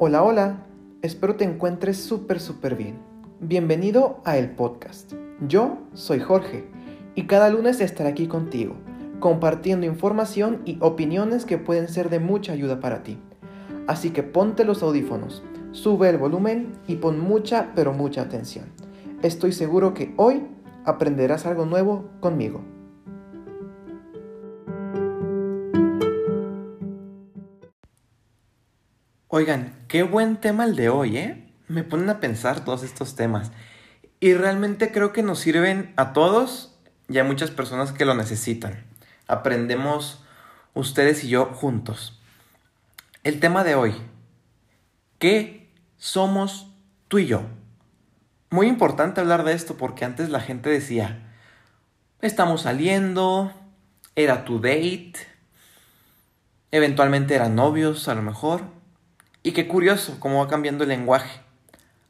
Hola, hola, espero te encuentres súper, súper bien. Bienvenido a el podcast. Yo soy Jorge y cada lunes estaré aquí contigo, compartiendo información y opiniones que pueden ser de mucha ayuda para ti. Así que ponte los audífonos, sube el volumen y pon mucha, pero mucha atención. Estoy seguro que hoy aprenderás algo nuevo conmigo. Oigan, qué buen tema el de hoy, ¿eh? Me ponen a pensar todos estos temas. Y realmente creo que nos sirven a todos y a muchas personas que lo necesitan. Aprendemos ustedes y yo juntos. El tema de hoy. ¿Qué somos tú y yo? Muy importante hablar de esto porque antes la gente decía, estamos saliendo, era tu date, eventualmente eran novios a lo mejor. Y qué curioso cómo va cambiando el lenguaje.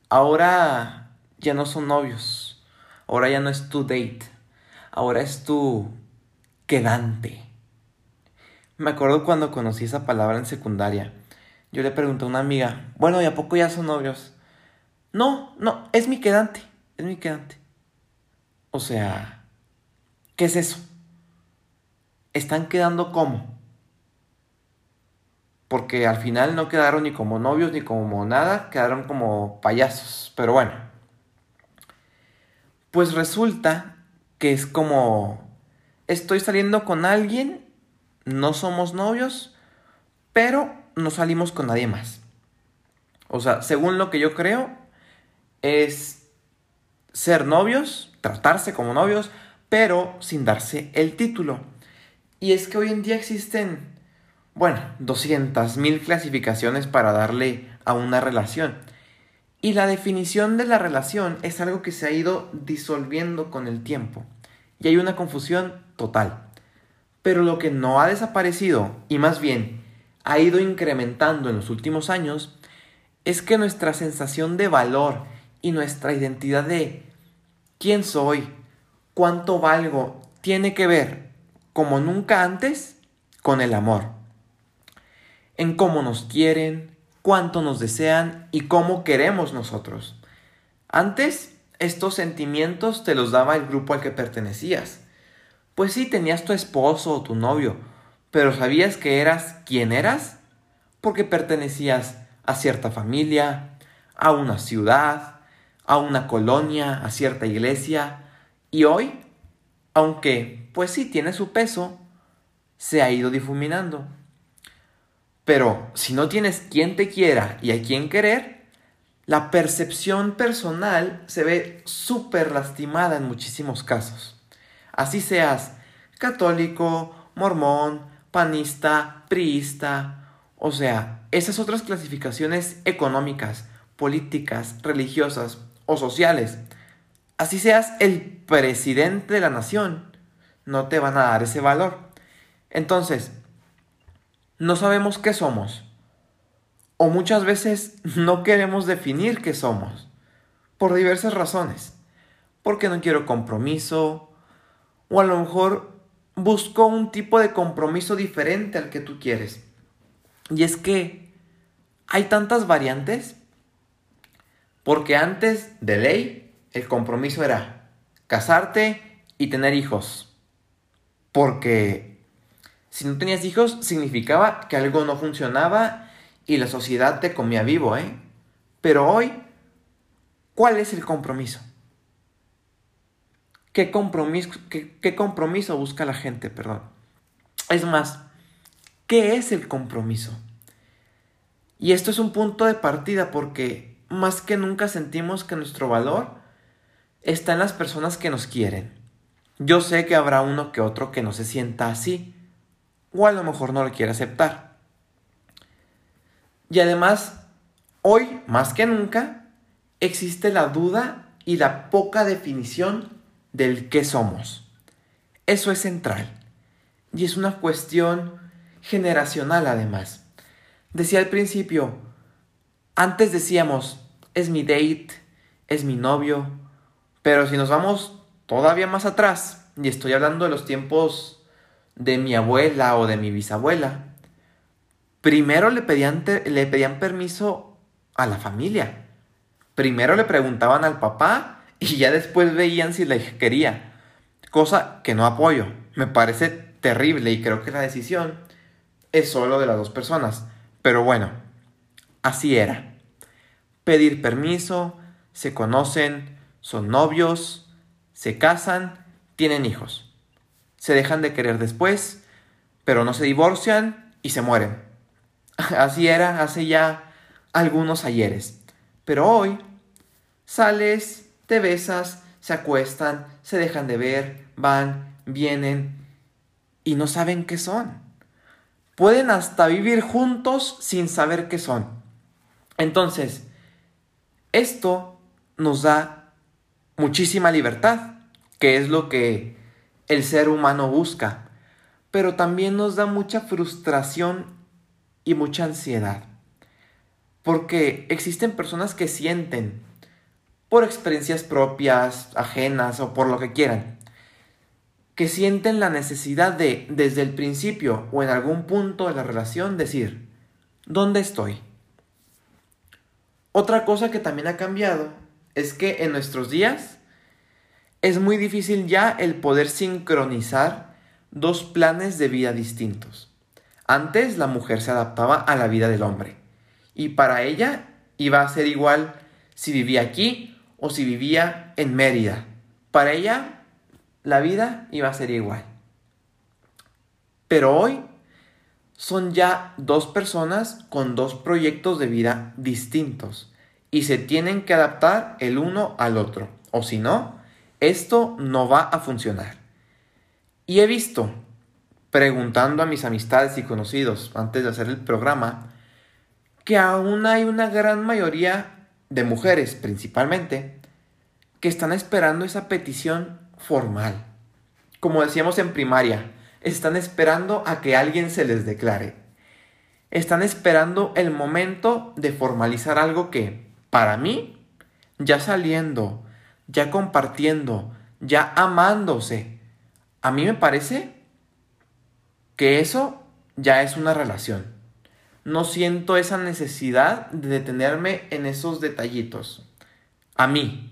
Ahora ya no son novios. Ahora ya no es tu date. Ahora es tu quedante. Me acuerdo cuando conocí esa palabra en secundaria. Yo le pregunté a una amiga, bueno, ¿y a poco ya son novios? No, no, es mi quedante. Es mi quedante. O sea, ¿qué es eso? ¿Están quedando cómo? Porque al final no quedaron ni como novios ni como nada, quedaron como payasos. Pero bueno, pues resulta que es como, estoy saliendo con alguien, no somos novios, pero no salimos con nadie más. O sea, según lo que yo creo, es ser novios, tratarse como novios, pero sin darse el título. Y es que hoy en día existen bueno, 200.000 clasificaciones para darle a una relación. Y la definición de la relación es algo que se ha ido disolviendo con el tiempo. Y hay una confusión total. Pero lo que no ha desaparecido, y más bien ha ido incrementando en los últimos años, es que nuestra sensación de valor y nuestra identidad de quién soy, cuánto valgo, tiene que ver, como nunca antes, con el amor en cómo nos quieren, cuánto nos desean y cómo queremos nosotros. Antes, estos sentimientos te los daba el grupo al que pertenecías. Pues sí, tenías tu esposo o tu novio, pero ¿sabías que eras quién eras? Porque pertenecías a cierta familia, a una ciudad, a una colonia, a cierta iglesia, y hoy, aunque pues sí tiene su peso, se ha ido difuminando. Pero si no tienes quien te quiera y a quien querer, la percepción personal se ve súper lastimada en muchísimos casos. Así seas católico, mormón, panista, priista, o sea, esas otras clasificaciones económicas, políticas, religiosas o sociales. Así seas el presidente de la nación, no te van a dar ese valor. Entonces, no sabemos qué somos. O muchas veces no queremos definir qué somos. Por diversas razones. Porque no quiero compromiso. O a lo mejor busco un tipo de compromiso diferente al que tú quieres. Y es que hay tantas variantes. Porque antes de ley el compromiso era casarte y tener hijos. Porque si no tenías hijos, significaba que algo no funcionaba y la sociedad te comía vivo, ¿eh? Pero hoy, ¿cuál es el compromiso? ¿Qué compromiso, qué, compromiso busca la gente? Perdón. Es más, ¿qué es el compromiso? Y esto es un punto de partida porque más que nunca sentimos que nuestro valor está en las personas que nos quieren. Yo sé que habrá uno que otro que no se sienta así, o a lo mejor no lo quiere aceptar. Y además, hoy más que nunca, existe la duda y la poca definición del qué somos. Eso es central. Y es una cuestión generacional además. Decía al principio, antes decíamos, es mi date, es mi novio, pero si nos vamos todavía más atrás, y estoy hablando de los tiempos de mi abuela o de mi bisabuela, primero le pedían, le pedían permiso a la familia. Primero le preguntaban al papá y ya después veían si le quería. Cosa que no apoyo. Me parece terrible y creo que la decisión es solo de las dos personas. Pero bueno, así era. Pedir permiso, se conocen, son novios, se casan, tienen hijos. Se dejan de querer después, pero no se divorcian y se mueren. Así era hace ya algunos ayeres. Pero hoy sales, te besas, se acuestan, se dejan de ver, van, vienen y no saben qué son. Pueden hasta vivir juntos sin saber qué son. Entonces, esto nos da muchísima libertad, que es lo que el ser humano busca, pero también nos da mucha frustración y mucha ansiedad. Porque existen personas que sienten, por experiencias propias, ajenas o por lo que quieran, que sienten la necesidad de, desde el principio o en algún punto de la relación, decir, ¿dónde estoy? Otra cosa que también ha cambiado es que en nuestros días es muy difícil ya el poder sincronizar dos planes de vida distintos. Antes la mujer se adaptaba a la vida del hombre y para ella iba a ser igual si vivía aquí o si vivía en Mérida. Para ella la vida iba a ser igual. Pero hoy son ya dos personas con dos proyectos de vida distintos y se tienen que adaptar el uno al otro. O si no, esto no va a funcionar. Y he visto, preguntando a mis amistades y conocidos antes de hacer el programa, que aún hay una gran mayoría de mujeres principalmente que están esperando esa petición formal. Como decíamos en primaria, están esperando a que alguien se les declare. Están esperando el momento de formalizar algo que, para mí, ya saliendo, ya compartiendo, ya amándose, a mí me parece que eso ya es una relación no siento esa necesidad de detenerme en esos detallitos. A mí.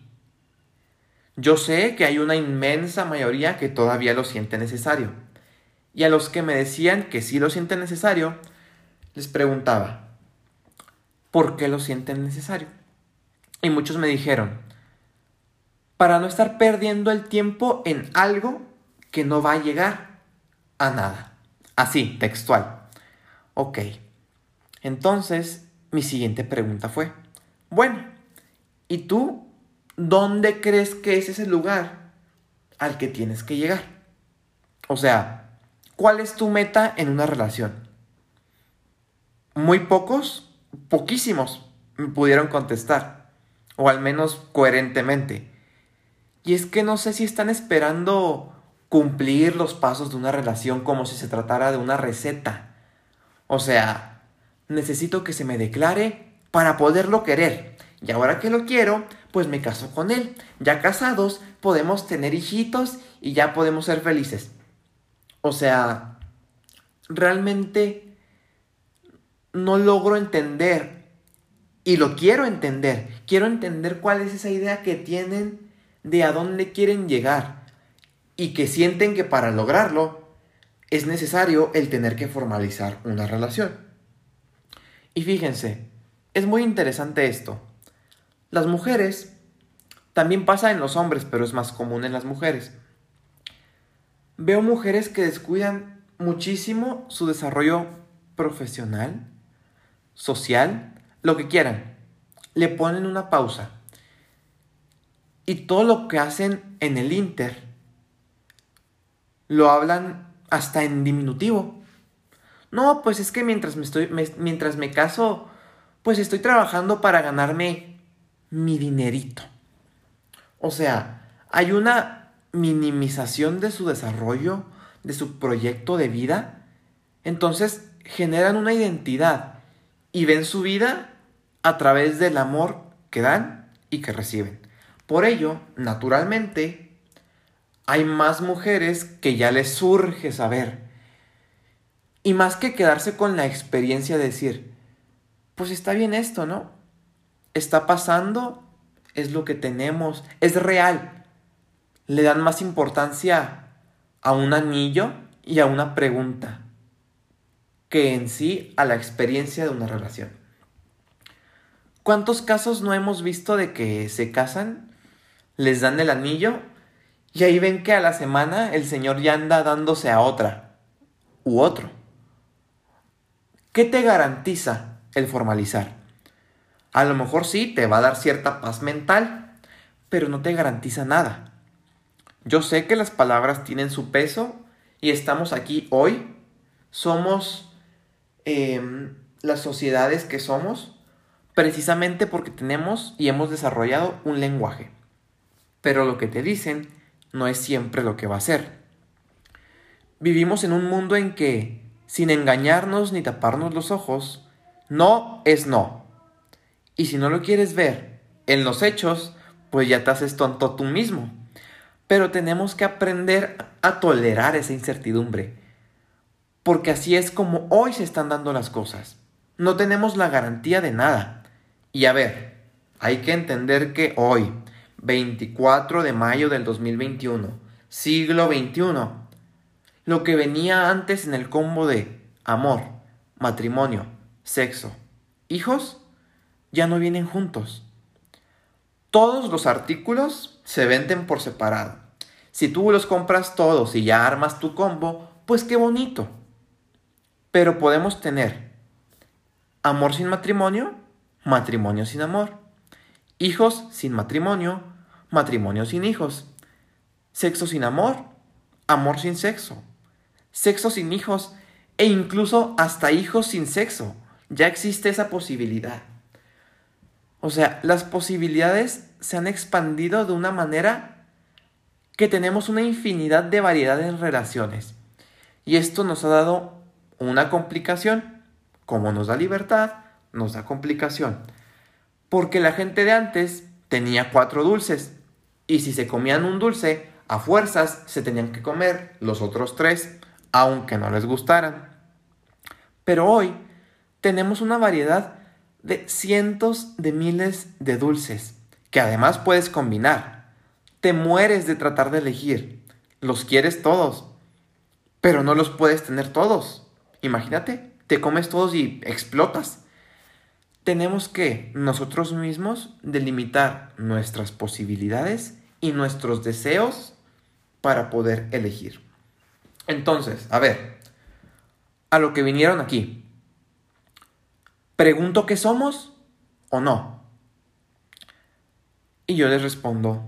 Yo sé que hay una inmensa mayoría que todavía lo siente necesario. Y a los que me decían que sí lo sienten necesario, les preguntaba, ¿por qué lo sienten necesario? Y muchos me dijeron, para no estar perdiendo el tiempo en algo que no va a llegar a nada. Así, textual. Ok. Entonces, mi siguiente pregunta fue, bueno, ¿y tú dónde crees que es ese lugar al que tienes que llegar? O sea, ¿cuál es tu meta en una relación? Muy pocos, poquísimos me pudieron contestar, o al menos coherentemente. Y es que no sé si están esperando cumplir los pasos de una relación como si se tratara de una receta. O sea, necesito que se me declare para poderlo querer. Y ahora que lo quiero, pues me caso con él. Ya casados, podemos tener hijitos y ya podemos ser felices. O sea, realmente no logro entender y lo quiero entender. Quiero entender cuál es esa idea que tienen de a dónde quieren llegar y que sienten que para lograrlo es necesario el tener que formalizar una relación. Y fíjense, es muy interesante esto. Las mujeres, también pasa en los hombres, pero es más común en las mujeres. Veo mujeres que descuidan muchísimo su desarrollo profesional, social, lo que quieran. Le ponen una pausa. Y todo lo que hacen en el Inter lo hablan hasta en diminutivo. No, pues es que mientras me estoy, mientras me caso, pues estoy trabajando para ganarme mi dinerito. O sea, hay una minimización de su desarrollo, de su proyecto de vida. Entonces generan una identidad y ven su vida a través del amor que dan y que reciben. Por ello, naturalmente, hay más mujeres que ya les surge saber y más que quedarse con la experiencia de decir, pues está bien esto, ¿no? está pasando, es lo que tenemos, es real. Le dan más importancia a un anillo y a una pregunta que en sí a la experiencia de una relación. ¿Cuántos casos no hemos visto de que se casan, les dan el anillo y ahí ven que a la semana el señor ya anda dándose a otra u otro? ¿Qué te garantiza el formalizar? A lo mejor sí, te va a dar cierta paz mental, pero no te garantiza nada. Yo sé que las palabras tienen su peso y estamos aquí hoy. Somos em, las sociedades que somos precisamente porque tenemos y hemos desarrollado un lenguaje. Pero lo que te dicen no es siempre lo que va a ser. Vivimos en un mundo en que, sin engañarnos ni taparnos los ojos, no es no y si no lo quieres ver en los hechos, pues ya te haces tonto tú mismo. Pero tenemos que aprender a tolerar esa incertidumbre. Porque así es como hoy se están dando las cosas. No tenemos la garantía de nada. Y a ver, hay que entender que hoy, 24 de mayo del 2021, siglo XXI, lo que venía antes en el combo de amor, matrimonio, sexo, hijos, ya no vienen juntos. Todos los artículos se venden por separado. Si tú los compras todos y ya armas tu combo, pues qué bonito. Pero podemos tener amor sin matrimonio, matrimonio sin amor, hijos sin matrimonio, matrimonio sin hijos, sexo sin amor, amor sin sexo, sexo sin hijos e incluso hasta hijos sin sexo. Ya existe esa posibilidad. O sea, las posibilidades se han expandido de una manera que tenemos una infinidad de variedades en relaciones. Y esto nos ha dado una complicación. Como nos da libertad, nos da complicación. Porque la gente de antes tenía cuatro dulces. Y si se comían un dulce, a fuerzas se tenían que comer los otros tres, aunque no les gustaran. Pero hoy tenemos una variedad de cientos de miles de dulces que además puedes combinar. Te mueres de tratar de elegir. Los quieres todos, pero no los puedes tener todos. Imagínate, te comes todos y explotas. Tenemos que nosotros mismos delimitar nuestras posibilidades y nuestros deseos para poder elegir. Entonces, a ver, a lo que vinieron aquí. ¿Pregunto qué somos o no? Y yo les respondo,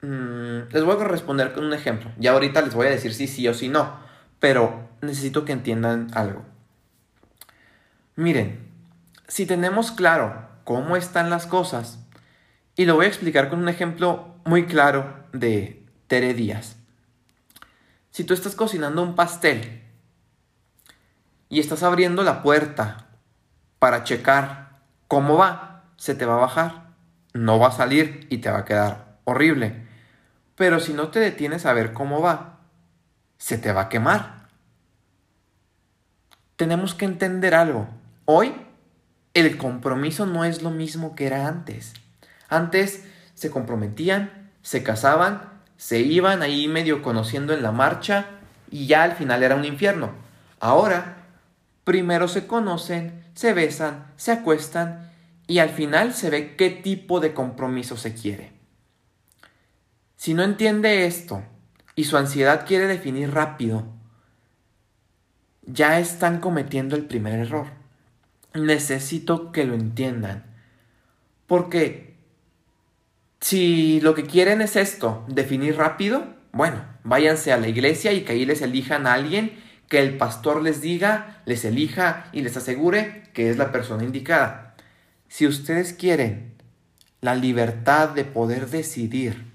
mm, les voy a responder con un ejemplo. Ya ahorita les voy a decir si sí o si no, pero necesito que entiendan algo. Miren, si tenemos claro cómo están las cosas, y lo voy a explicar con un ejemplo muy claro de Tere Díaz. Si tú estás cocinando un pastel y estás abriendo la puerta para checar cómo va, se te va a bajar. No va a salir y te va a quedar horrible. Pero si no te detienes a ver cómo va, se te va a quemar. Tenemos que entender algo. Hoy el compromiso no es lo mismo que era antes. Antes se comprometían, se casaban, se iban ahí medio conociendo en la marcha y ya al final era un infierno. Ahora primero se conocen, se besan, se acuestan y al final se ve qué tipo de compromiso se quiere. Si no entiende esto y su ansiedad quiere definir rápido, ya están cometiendo el primer error. Necesito que lo entiendan. Porque si lo que quieren es esto, definir rápido, bueno, váyanse a la iglesia y que ahí les elijan a alguien que el pastor les diga, les elija y les asegure que es la persona indicada. Si ustedes quieren la libertad de poder decidir,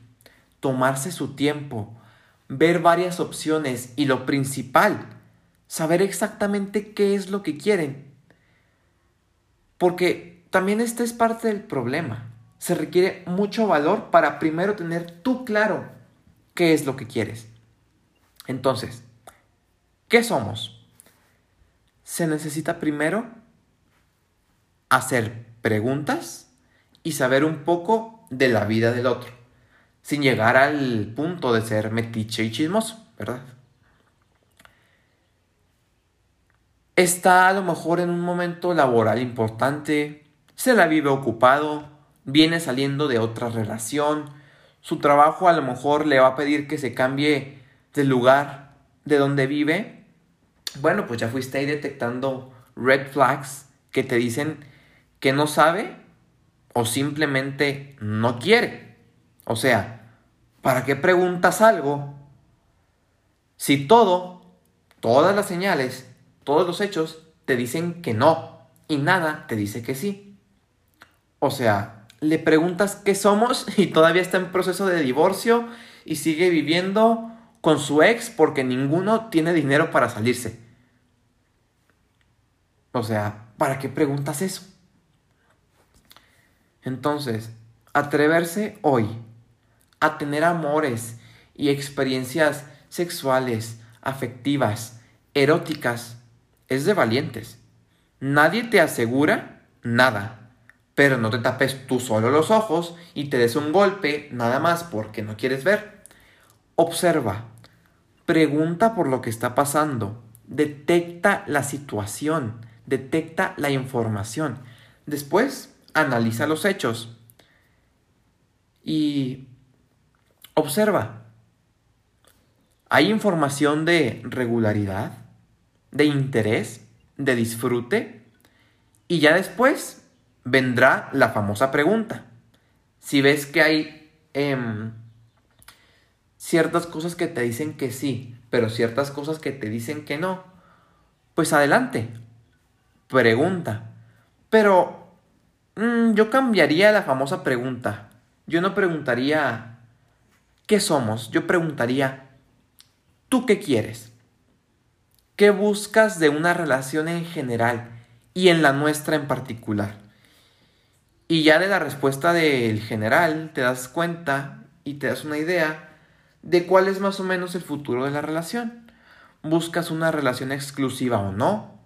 tomarse su tiempo, ver varias opciones y lo principal, saber exactamente qué es lo que quieren. Porque también esta es parte del problema. Se requiere mucho valor para primero tener tú claro qué es lo que quieres. Entonces, ¿Qué somos? Se necesita primero hacer preguntas y saber un poco de la vida del otro, sin llegar al punto de ser metiche y chismoso, ¿verdad? Está a lo mejor en un momento laboral importante, se la vive ocupado, viene saliendo de otra relación, su trabajo a lo mejor le va a pedir que se cambie de lugar de donde vive. Bueno, pues ya fuiste ahí detectando red flags que te dicen que no sabe o simplemente no quiere. O sea, ¿para qué preguntas algo si todo, todas las señales, todos los hechos te dicen que no y nada te dice que sí? O sea, le preguntas qué somos y todavía está en proceso de divorcio y sigue viviendo con su ex porque ninguno tiene dinero para salirse. O sea, ¿para qué preguntas eso? Entonces, atreverse hoy a tener amores y experiencias sexuales, afectivas, eróticas, es de valientes. Nadie te asegura nada, pero no te tapes tú solo los ojos y te des un golpe nada más porque no quieres ver. Observa, pregunta por lo que está pasando, detecta la situación, detecta la información. Después, analiza los hechos y observa. ¿Hay información de regularidad, de interés, de disfrute? Y ya después vendrá la famosa pregunta. Si ves que hay em, ciertas cosas que te dicen que sí, pero ciertas cosas que te dicen que no, pues adelante, pregunta. Pero Mm, yo cambiaría la famosa pregunta. Yo no preguntaría, ¿qué somos? Yo preguntaría, ¿tú qué quieres? ¿Qué buscas de una relación en general y en la nuestra en particular? Y ya de la respuesta del general te das cuenta y te das una idea de cuál es más o menos el futuro de la relación. ¿Buscas una relación exclusiva o no?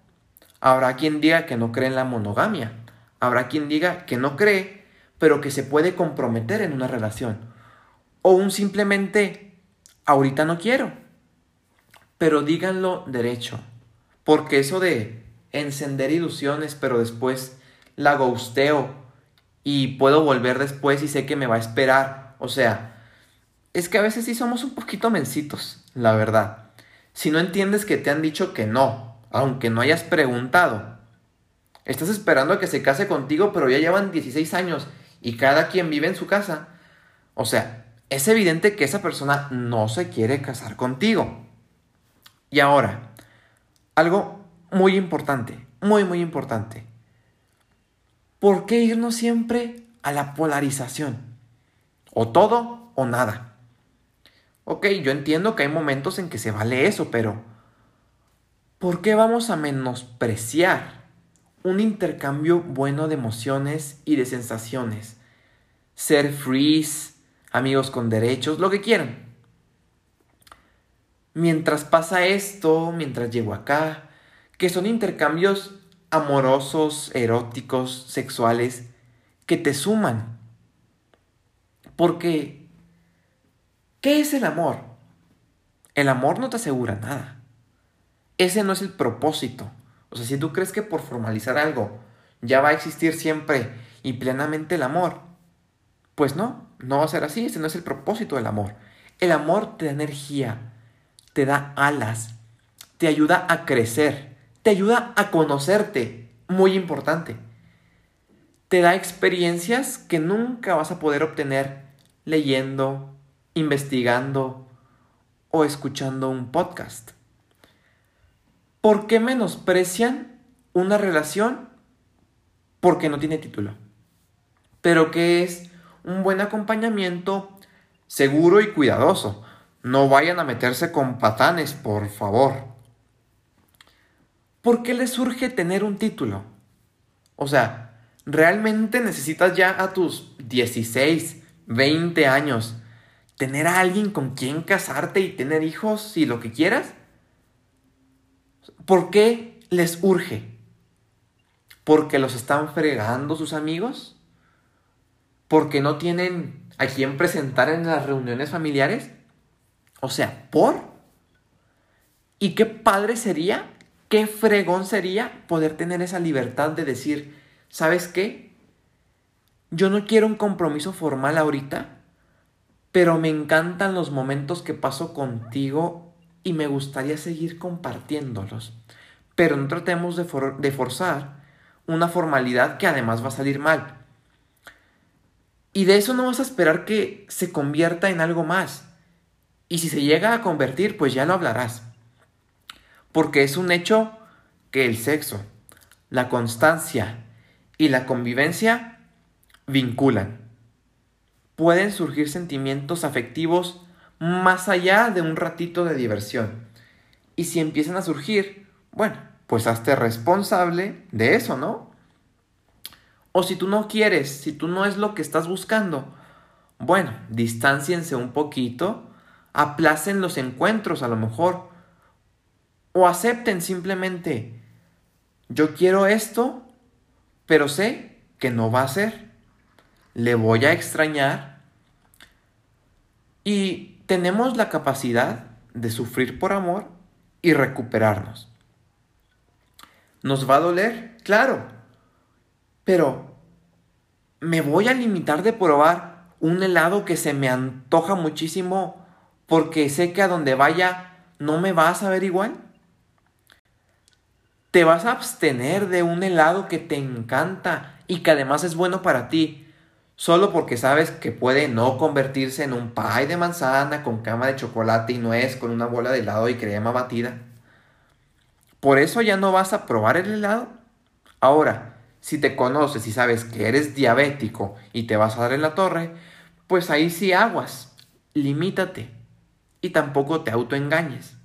Habrá quien diga que no cree en la monogamia Habrá quien diga que no cree, pero que se puede comprometer en una relación. O un simplemente, ahorita no quiero. Pero díganlo derecho. Porque eso de encender ilusiones, pero después la ghosteo y puedo volver después y sé que me va a esperar. O sea, es que a veces sí somos un poquito mencitos, la verdad. Si no entiendes que te han dicho que no, aunque no hayas preguntado, Estás esperando a que se case contigo, pero ya llevan 16 años y cada quien vive en su casa. O sea, es evidente que esa persona no se quiere casar contigo. Y ahora, algo muy importante, muy, muy importante. ¿Por qué irnos siempre a la polarización? O todo o nada. Ok, yo entiendo que hay momentos en que se vale eso, pero ¿por qué vamos a menospreciar un intercambio bueno de emociones y de sensaciones. Ser freeze, amigos con derechos, lo que quieran. Mientras pasa esto, mientras llego acá, que son intercambios amorosos, eróticos, sexuales, que te suman. Porque, ¿qué es el amor? El amor no te asegura nada. Ese no es el propósito. O sea, si tú crees que por formalizar algo ya va a existir siempre y plenamente el amor, pues no, no va a ser así, ese no es el propósito del amor. El amor te da energía, te da alas, te ayuda a crecer, te ayuda a conocerte, muy importante. Te da experiencias que nunca vas a poder obtener leyendo, investigando o escuchando un podcast. ¿Por qué menosprecian una relación? Porque no tiene título. Pero que es un buen acompañamiento seguro y cuidadoso. No vayan a meterse con patanes, por favor. ¿Por qué les surge tener un título? O sea, ¿realmente necesitas ya a tus 16, 20 años tener a alguien con quien casarte y tener hijos y lo que quieras? ¿Por qué les urge? porque los están fregando sus amigos, porque no tienen a quién presentar en las reuniones familiares. O sea, ¿por? ¿Y qué padre sería, qué fregón sería poder tener esa libertad de decir, ¿sabes qué? Yo no quiero un compromiso formal ahorita, pero me encantan los momentos que paso contigo y me gustaría seguir compartiéndolos. Pero no tratemos de, forzar una formalidad que además va a salir mal. Y de eso no vas a esperar que se convierta en algo más. Y si se llega a convertir, pues ya lo hablarás. Porque es un hecho que el sexo, la constancia y la convivencia vinculan. Pueden surgir sentimientos afectivos más allá de un ratito de diversión. Y si empiezan a surgir, bueno, pues hazte responsable de eso, ¿no? O si tú no quieres, si tú no es lo que estás buscando, bueno, distánciense un poquito, aplacen los encuentros a lo mejor, o acepten simplemente, yo quiero esto, pero sé que no va a ser, le voy a extrañar, y tenemos la capacidad de sufrir por amor y recuperarnos. ¿Nos va a doler? Claro, pero me voy a limitar de probar un helado que se me antoja muchísimo porque sé que a donde vaya no me va a saber igual. Te vas a abstener de un helado que te encanta y que además es bueno para ti, solo porque sabes que puede no convertirse en un pie de manzana con cama de chocolate y nuez con una bola de helado y crema batida. Por eso ya no vas a probar el helado. Ahora, si te conoces y sabes que eres diabético y te vas a dar en la torre, pues ahí sí aguas, limítate y tampoco te autoengañes.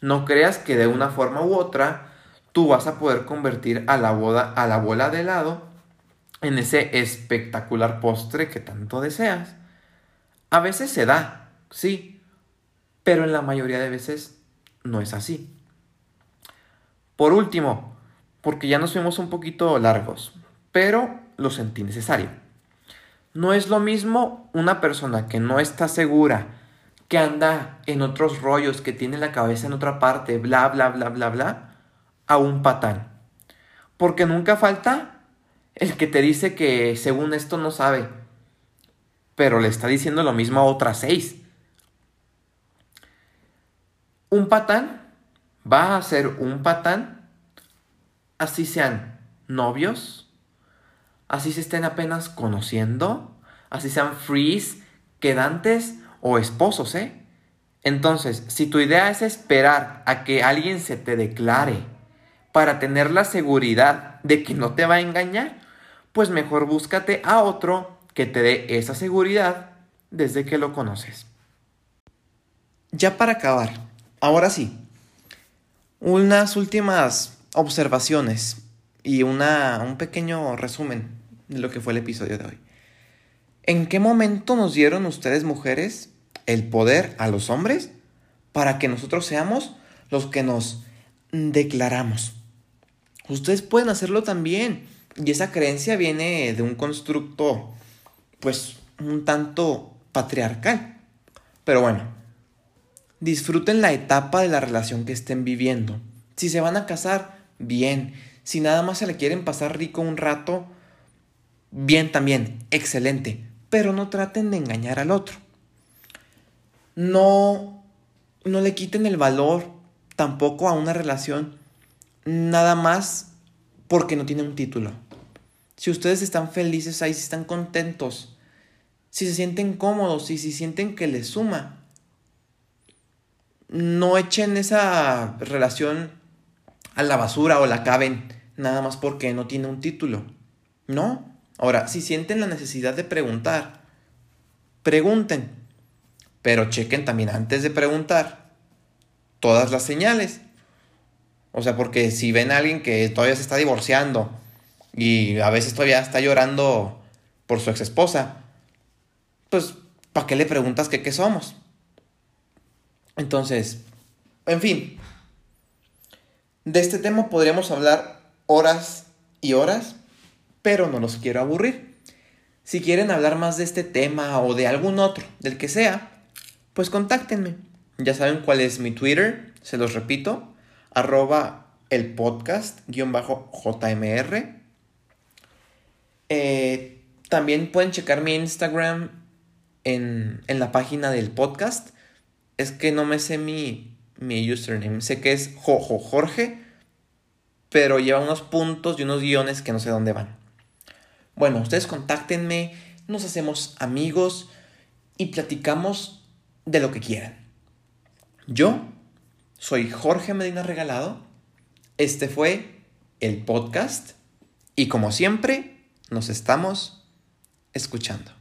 No creas que de una forma u otra tú vas a poder convertir a la, boda, a la bola de helado en ese espectacular postre que tanto deseas. A veces se da, sí, pero en la mayoría de veces no es así. Por último, porque ya nos fuimos un poquito largos, pero lo sentí necesario. No es lo mismo una persona que no está segura, que anda en otros rollos, que tiene la cabeza en otra parte, bla, bla, bla, bla, bla, a un patán. Porque nunca falta el que te dice que según esto no sabe, pero le está diciendo lo mismo a otras seis. Un patán va a ser un patán así sean novios, así se estén apenas conociendo, así sean frees, quedantes o esposos, ¿eh? Entonces, si tu idea es esperar a que alguien se te declare para tener la seguridad de que no te va a engañar, pues mejor búscate a otro que te dé esa seguridad desde que lo conoces. Ya para acabar, ahora sí, unas últimas observaciones y una, un pequeño resumen de lo que fue el episodio de hoy. ¿En qué momento nos dieron ustedes mujeres el poder a los hombres para que nosotros seamos los que nos declaramos? Ustedes pueden hacerlo también. Y esa creencia viene de un constructo, pues, un tanto patriarcal. Pero bueno, disfruten la etapa de la relación que estén viviendo. Si se van a casar, bien. Si nada más se le quieren pasar rico un rato, bien también, excelente. Pero no traten de engañar al otro. No, no le quiten el valor tampoco a una relación nada más porque no tiene un título. Si ustedes están felices ahí, si están contentos, si se sienten cómodos, si, si sienten que les suma, no echen esa relación a la basura o la caben nada más porque no tiene un título. No. Ahora, si sienten la necesidad de preguntar, pregunten. Pero chequen también antes de preguntar todas las señales. O sea, porque si ven a alguien que todavía se está divorciando y a veces todavía está llorando por su ex esposa, pues, ¿para qué le preguntas qué somos? Entonces, en fin, de este tema podríamos hablar horas y horas, pero no los quiero aburrir. Si quieren hablar más de este tema o de algún otro, del que sea, pues contáctenme. Ya saben cuál es mi Twitter, se los repito, arroba el podcast guion bajo JMR. Eh, también pueden checar mi Instagram en, en, la página del podcast. Es que no me sé mi, mi username. Sé que es Jojo Jorge, pero lleva unos puntos y unos guiones que no sé dónde van. Bueno, ustedes contáctenme, nos hacemos amigos y platicamos de lo que quieran. Yo soy Jorge Medina Regalado. Este fue el podcast y como siempre nos estamos escuchando.